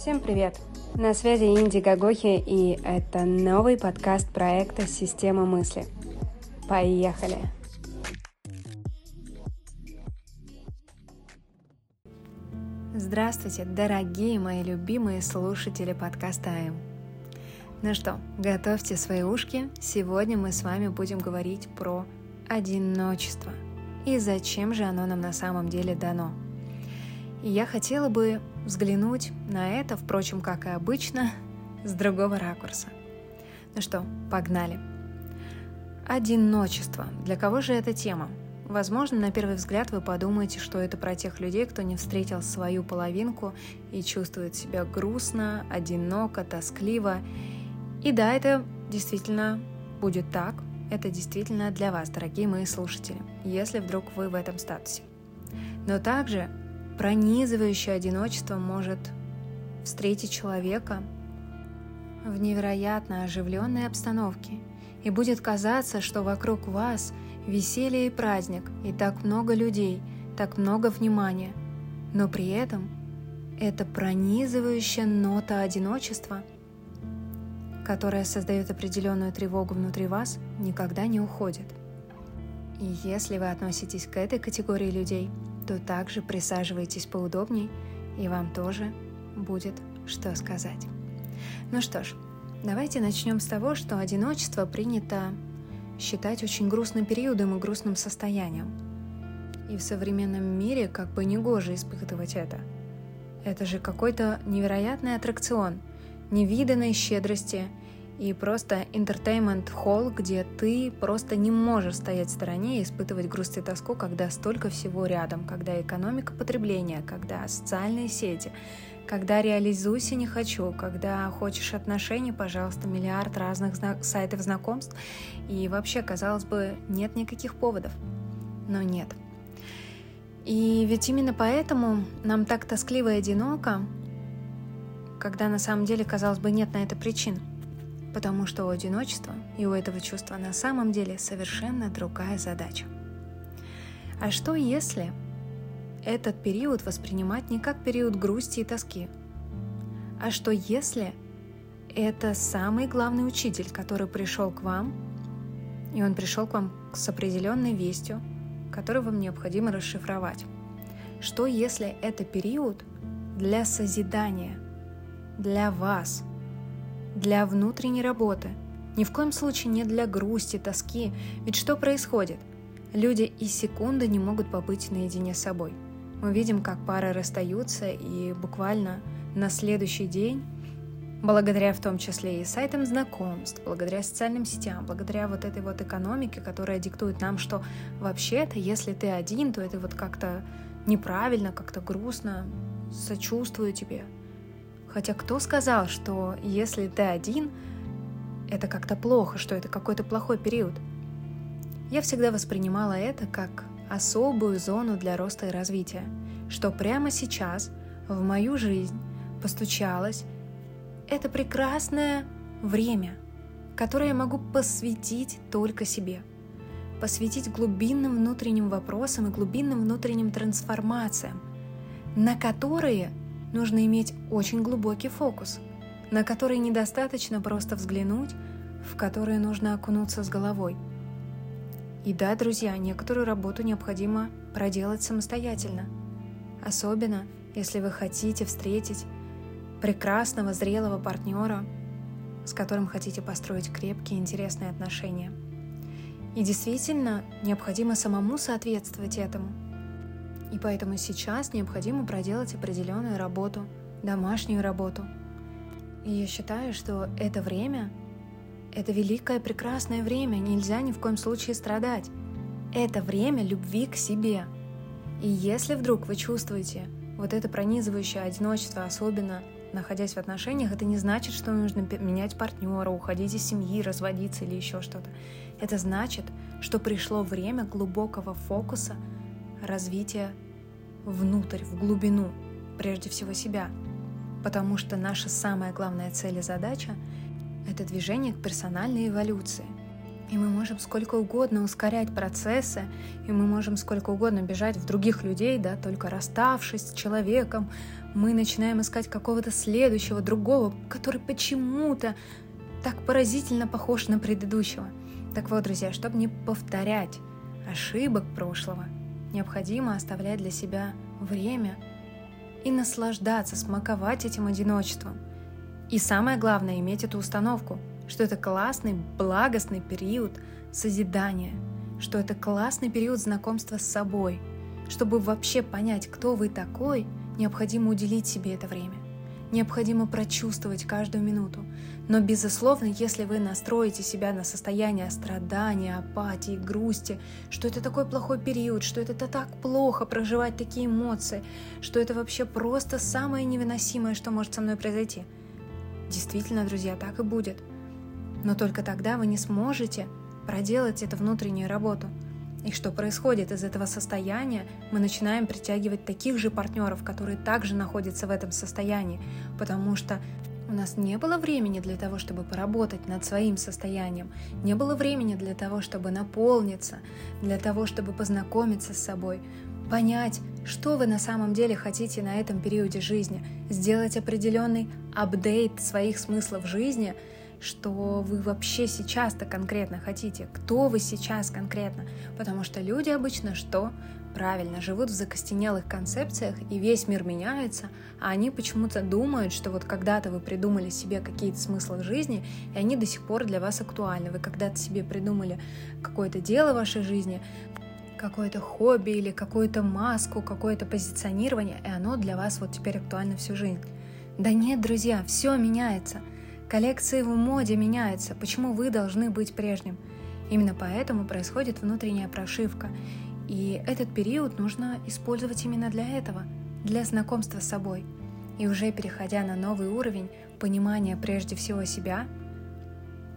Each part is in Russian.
Всем привет! На связи Инди Гагохи, и это новый подкаст проекта «Система мысли». Поехали! Здравствуйте, дорогие мои любимые слушатели подкаста АМ. Ну что, готовьте свои ушки. Сегодня мы с вами будем говорить про одиночество и зачем же оно нам на самом деле дано – и я хотела бы взглянуть на это, впрочем, как и обычно, с другого ракурса. Ну что, погнали. Одиночество. Для кого же эта тема? Возможно, на первый взгляд вы подумаете, что это про тех людей, кто не встретил свою половинку и чувствует себя грустно, одиноко, тоскливо. И да, это действительно будет так. Это действительно для вас, дорогие мои слушатели, если вдруг вы в этом статусе. Но также пронизывающее одиночество может встретить человека в невероятно оживленной обстановке, и будет казаться, что вокруг вас веселье и праздник, и так много людей, так много внимания, но при этом это пронизывающая нота одиночества, которая создает определенную тревогу внутри вас, никогда не уходит. И если вы относитесь к этой категории людей – то также присаживайтесь поудобней, и вам тоже будет что сказать. Ну что ж, давайте начнем с того, что одиночество принято считать очень грустным периодом и грустным состоянием. И в современном мире как бы негоже испытывать это. Это же какой-то невероятный аттракцион, невиданной щедрости – и просто entertainment холл, где ты просто не можешь стоять в стороне и испытывать грусть и тоску, когда столько всего рядом, когда экономика потребления, когда социальные сети, когда реализуйся не хочу, когда хочешь отношений, пожалуйста, миллиард разных зна- сайтов знакомств, и вообще, казалось бы, нет никаких поводов. Но нет. И ведь именно поэтому нам так тоскливо и одиноко, когда на самом деле, казалось бы, нет на это причин – потому что у одиночества и у этого чувства на самом деле совершенно другая задача. А что если этот период воспринимать не как период грусти и тоски? А что если это самый главный учитель, который пришел к вам, и он пришел к вам с определенной вестью, которую вам необходимо расшифровать? Что если это период для созидания, для вас – для внутренней работы. Ни в коем случае не для грусти, тоски. Ведь что происходит? Люди и секунды не могут побыть наедине с собой. Мы видим, как пары расстаются, и буквально на следующий день, благодаря в том числе и сайтам знакомств, благодаря социальным сетям, благодаря вот этой вот экономике, которая диктует нам, что вообще-то, если ты один, то это вот как-то неправильно, как-то грустно, сочувствую тебе, Хотя кто сказал, что если ты один, это как-то плохо, что это какой-то плохой период? Я всегда воспринимала это как особую зону для роста и развития, что прямо сейчас в мою жизнь постучалось это прекрасное время, которое я могу посвятить только себе, посвятить глубинным внутренним вопросам и глубинным внутренним трансформациям, на которые нужно иметь очень глубокий фокус, на который недостаточно просто взглянуть, в который нужно окунуться с головой. И да, друзья, некоторую работу необходимо проделать самостоятельно. Особенно, если вы хотите встретить прекрасного, зрелого партнера, с которым хотите построить крепкие, интересные отношения. И действительно, необходимо самому соответствовать этому – и поэтому сейчас необходимо проделать определенную работу, домашнюю работу. И я считаю, что это время, это великое прекрасное время, нельзя ни в коем случае страдать. Это время любви к себе. И если вдруг вы чувствуете вот это пронизывающее одиночество, особенно находясь в отношениях, это не значит, что нужно менять партнера, уходить из семьи, разводиться или еще что-то. Это значит, что пришло время глубокого фокуса – развития внутрь, в глубину, прежде всего себя. Потому что наша самая главная цель и задача – это движение к персональной эволюции. И мы можем сколько угодно ускорять процессы, и мы можем сколько угодно бежать в других людей, да, только расставшись с человеком, мы начинаем искать какого-то следующего, другого, который почему-то так поразительно похож на предыдущего. Так вот, друзья, чтобы не повторять ошибок прошлого, необходимо оставлять для себя время и наслаждаться, смаковать этим одиночеством. И самое главное, иметь эту установку, что это классный, благостный период созидания, что это классный период знакомства с собой. Чтобы вообще понять, кто вы такой, необходимо уделить себе это время. Необходимо прочувствовать каждую минуту. Но, безусловно, если вы настроите себя на состояние страдания, апатии, грусти, что это такой плохой период, что это так плохо проживать такие эмоции, что это вообще просто самое невыносимое, что может со мной произойти. Действительно, друзья, так и будет. Но только тогда вы не сможете проделать эту внутреннюю работу – и что происходит из этого состояния, мы начинаем притягивать таких же партнеров, которые также находятся в этом состоянии, потому что у нас не было времени для того, чтобы поработать над своим состоянием, не было времени для того, чтобы наполниться, для того, чтобы познакомиться с собой, понять, что вы на самом деле хотите на этом периоде жизни, сделать определенный апдейт своих смыслов жизни – что вы вообще сейчас-то конкретно хотите, кто вы сейчас конкретно. Потому что люди обычно что? Правильно, живут в закостенелых концепциях, и весь мир меняется, а они почему-то думают, что вот когда-то вы придумали себе какие-то смыслы жизни, и они до сих пор для вас актуальны. Вы когда-то себе придумали какое-то дело в вашей жизни, какое-то хобби или какую-то маску, какое-то позиционирование, и оно для вас вот теперь актуально всю жизнь. Да нет, друзья, все меняется – Коллекции в моде меняются, почему вы должны быть прежним? Именно поэтому происходит внутренняя прошивка. И этот период нужно использовать именно для этого, для знакомства с собой. И уже переходя на новый уровень понимания прежде всего себя,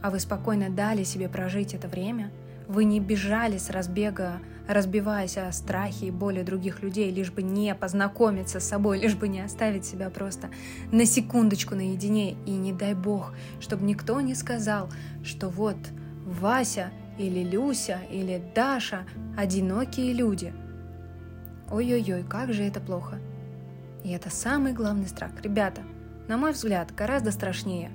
а вы спокойно дали себе прожить это время, вы не бежали с разбега разбиваясь о страхе и боли других людей, лишь бы не познакомиться с собой, лишь бы не оставить себя просто на секундочку наедине. И не дай бог, чтобы никто не сказал, что вот Вася или Люся или Даша одинокие люди. Ой-ой-ой, как же это плохо. И это самый главный страх. Ребята, на мой взгляд, гораздо страшнее.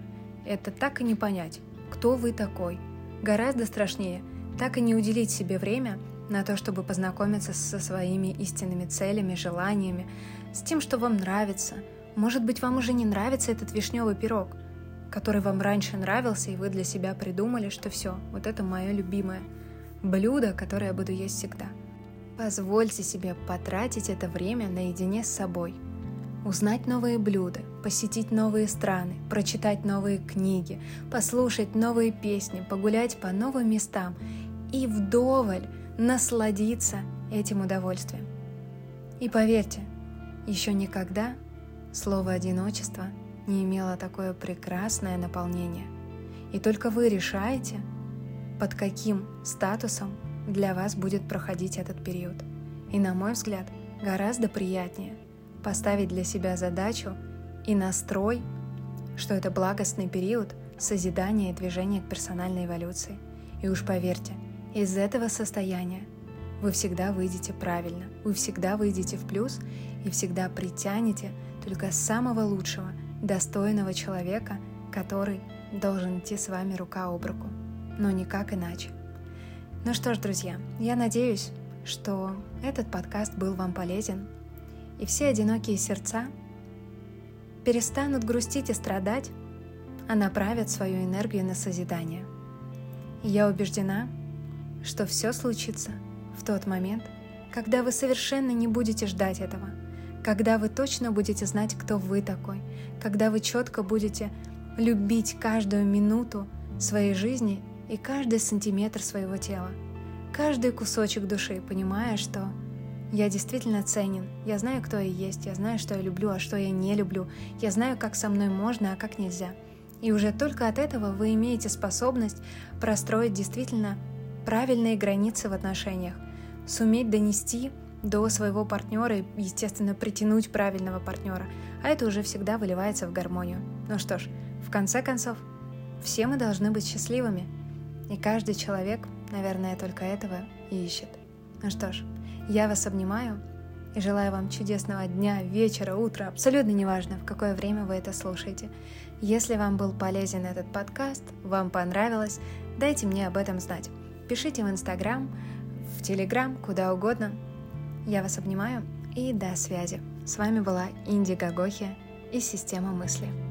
Это так и не понять, кто вы такой. Гораздо страшнее так и не уделить себе время на то, чтобы познакомиться со своими истинными целями, желаниями, с тем, что вам нравится. Может быть, вам уже не нравится этот вишневый пирог, который вам раньше нравился, и вы для себя придумали, что все, вот это мое любимое блюдо, которое я буду есть всегда. Позвольте себе потратить это время наедине с собой. Узнать новые блюда, посетить новые страны, прочитать новые книги, послушать новые песни, погулять по новым местам и вдоволь насладиться этим удовольствием. И поверьте, еще никогда слово «одиночество» не имело такое прекрасное наполнение. И только вы решаете, под каким статусом для вас будет проходить этот период. И, на мой взгляд, гораздо приятнее поставить для себя задачу и настрой, что это благостный период созидания и движения к персональной эволюции. И уж поверьте – из этого состояния вы всегда выйдете правильно, вы всегда выйдете в плюс и всегда притянете только самого лучшего, достойного человека, который должен идти с вами рука об руку, но никак иначе. Ну что ж, друзья, я надеюсь, что этот подкаст был вам полезен, и все одинокие сердца перестанут грустить и страдать, а направят свою энергию на созидание. Я убеждена, что все случится в тот момент, когда вы совершенно не будете ждать этого, когда вы точно будете знать, кто вы такой, когда вы четко будете любить каждую минуту своей жизни и каждый сантиметр своего тела, каждый кусочек души, понимая, что я действительно ценен, я знаю, кто я есть, я знаю, что я люблю, а что я не люблю, я знаю, как со мной можно, а как нельзя. И уже только от этого вы имеете способность простроить действительно правильные границы в отношениях, суметь донести до своего партнера и, естественно, притянуть правильного партнера, а это уже всегда выливается в гармонию. Ну что ж, в конце концов, все мы должны быть счастливыми. И каждый человек, наверное, только этого и ищет. Ну что ж, я вас обнимаю и желаю вам чудесного дня, вечера, утра, абсолютно неважно, в какое время вы это слушаете. Если вам был полезен этот подкаст, вам понравилось, дайте мне об этом знать. Пишите в Инстаграм, в Телеграм, куда угодно. Я вас обнимаю и до связи. С вами была Инди Гагохи из «Система мысли».